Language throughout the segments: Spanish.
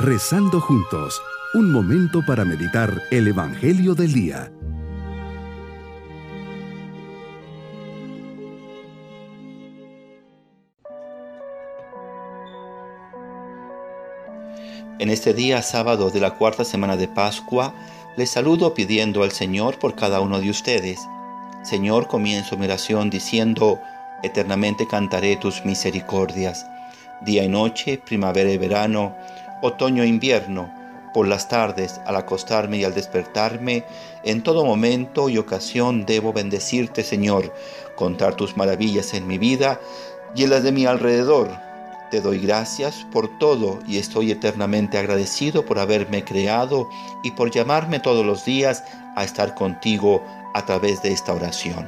Rezando juntos, un momento para meditar el Evangelio del Día. En este día sábado de la cuarta semana de Pascua, les saludo pidiendo al Señor por cada uno de ustedes. Señor, comienzo mi oración diciendo, eternamente cantaré tus misericordias. Día y noche, primavera y verano, otoño e invierno, por las tardes, al acostarme y al despertarme, en todo momento y ocasión debo bendecirte, Señor, contar tus maravillas en mi vida y en las de mi alrededor te doy gracias por todo y estoy eternamente agradecido por haberme creado y por llamarme todos los días a estar contigo a través de esta oración.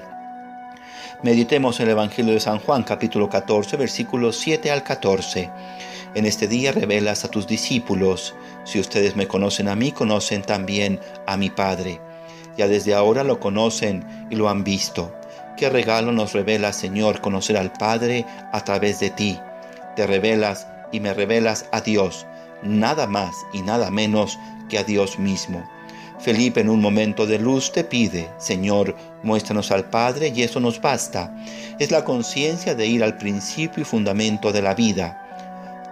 Meditemos en el Evangelio de San Juan capítulo 14 versículos 7 al 14. En este día revelas a tus discípulos, si ustedes me conocen a mí, conocen también a mi Padre. Ya desde ahora lo conocen y lo han visto. Qué regalo nos revela, Señor, conocer al Padre a través de ti te revelas y me revelas a Dios, nada más y nada menos que a Dios mismo. Felipe en un momento de luz te pide, Señor, muéstranos al Padre y eso nos basta. Es la conciencia de ir al principio y fundamento de la vida.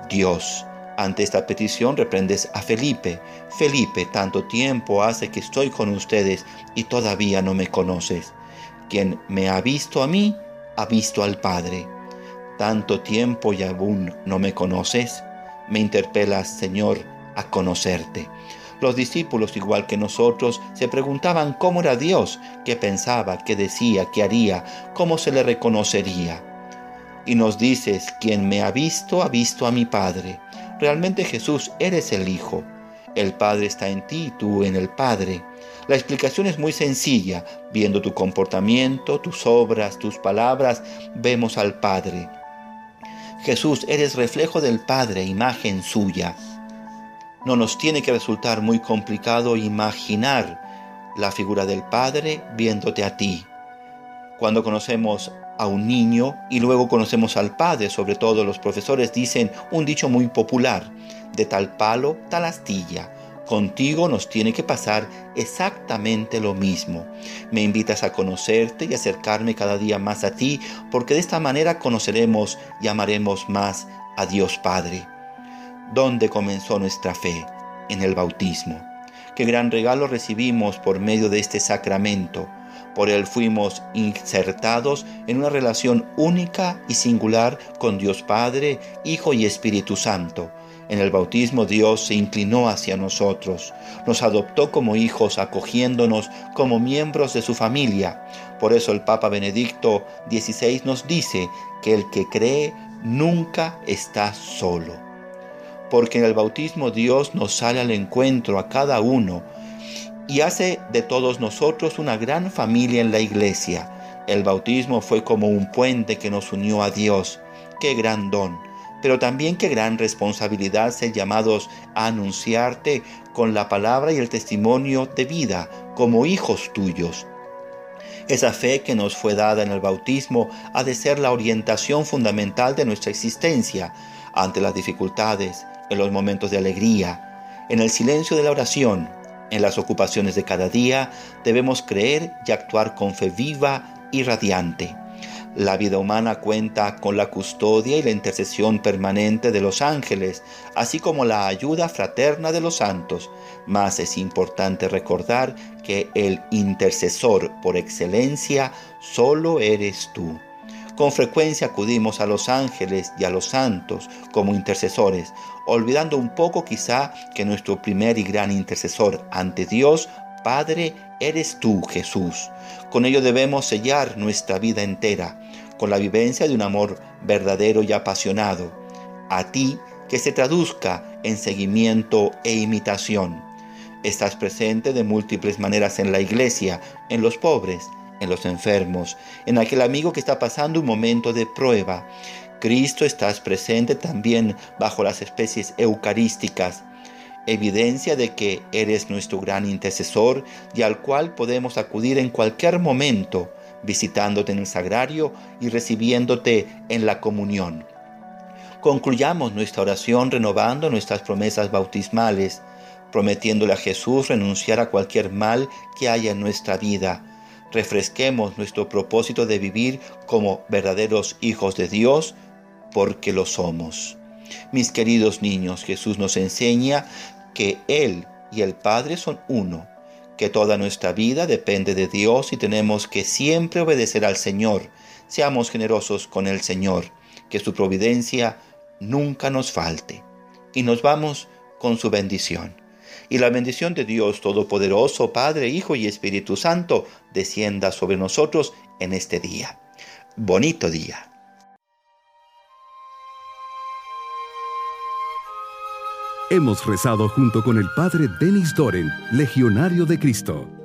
Dios, ante esta petición reprendes a Felipe. Felipe, tanto tiempo hace que estoy con ustedes y todavía no me conoces. Quien me ha visto a mí, ha visto al Padre tanto tiempo y aún no me conoces? Me interpelas, Señor, a conocerte. Los discípulos, igual que nosotros, se preguntaban cómo era Dios, qué pensaba, qué decía, qué haría, cómo se le reconocería. Y nos dices, quien me ha visto, ha visto a mi Padre. Realmente Jesús, eres el Hijo. El Padre está en ti y tú en el Padre. La explicación es muy sencilla. Viendo tu comportamiento, tus obras, tus palabras, vemos al Padre. Jesús, eres reflejo del Padre, imagen suya. No nos tiene que resultar muy complicado imaginar la figura del Padre viéndote a ti. Cuando conocemos a un niño y luego conocemos al Padre, sobre todo los profesores dicen un dicho muy popular, de tal palo, tal astilla. Contigo nos tiene que pasar exactamente lo mismo. Me invitas a conocerte y acercarme cada día más a ti, porque de esta manera conoceremos y amaremos más a Dios Padre. ¿Dónde comenzó nuestra fe? En el bautismo. Qué gran regalo recibimos por medio de este sacramento. Por él fuimos insertados en una relación única y singular con Dios Padre, Hijo y Espíritu Santo en el bautismo Dios se inclinó hacia nosotros, nos adoptó como hijos acogiéndonos como miembros de su familia. Por eso el Papa Benedicto XVI nos dice que el que cree nunca está solo. Porque en el bautismo Dios nos sale al encuentro a cada uno y hace de todos nosotros una gran familia en la iglesia. El bautismo fue como un puente que nos unió a Dios. Qué gran don pero también qué gran responsabilidad ser llamados a anunciarte con la palabra y el testimonio de vida como hijos tuyos. Esa fe que nos fue dada en el bautismo ha de ser la orientación fundamental de nuestra existencia ante las dificultades, en los momentos de alegría, en el silencio de la oración, en las ocupaciones de cada día, debemos creer y actuar con fe viva y radiante. La vida humana cuenta con la custodia y la intercesión permanente de los ángeles, así como la ayuda fraterna de los santos, mas es importante recordar que el intercesor por excelencia solo eres tú. Con frecuencia acudimos a los ángeles y a los santos como intercesores, olvidando un poco quizá que nuestro primer y gran intercesor ante Dios Padre, eres tú, Jesús. Con ello debemos sellar nuestra vida entera, con la vivencia de un amor verdadero y apasionado. A ti que se traduzca en seguimiento e imitación. Estás presente de múltiples maneras en la iglesia, en los pobres, en los enfermos, en aquel amigo que está pasando un momento de prueba. Cristo estás presente también bajo las especies eucarísticas, evidencia de que eres nuestro gran intercesor y al cual podemos acudir en cualquier momento, visitándote en el sagrario y recibiéndote en la comunión. Concluyamos nuestra oración renovando nuestras promesas bautismales, prometiéndole a Jesús renunciar a cualquier mal que haya en nuestra vida. Refresquemos nuestro propósito de vivir como verdaderos hijos de Dios, porque lo somos. Mis queridos niños, Jesús nos enseña que Él y el Padre son uno, que toda nuestra vida depende de Dios y tenemos que siempre obedecer al Señor. Seamos generosos con el Señor, que su providencia nunca nos falte. Y nos vamos con su bendición. Y la bendición de Dios Todopoderoso, Padre, Hijo y Espíritu Santo, descienda sobre nosotros en este día. Bonito día. Hemos rezado junto con el Padre Denis Doren, Legionario de Cristo.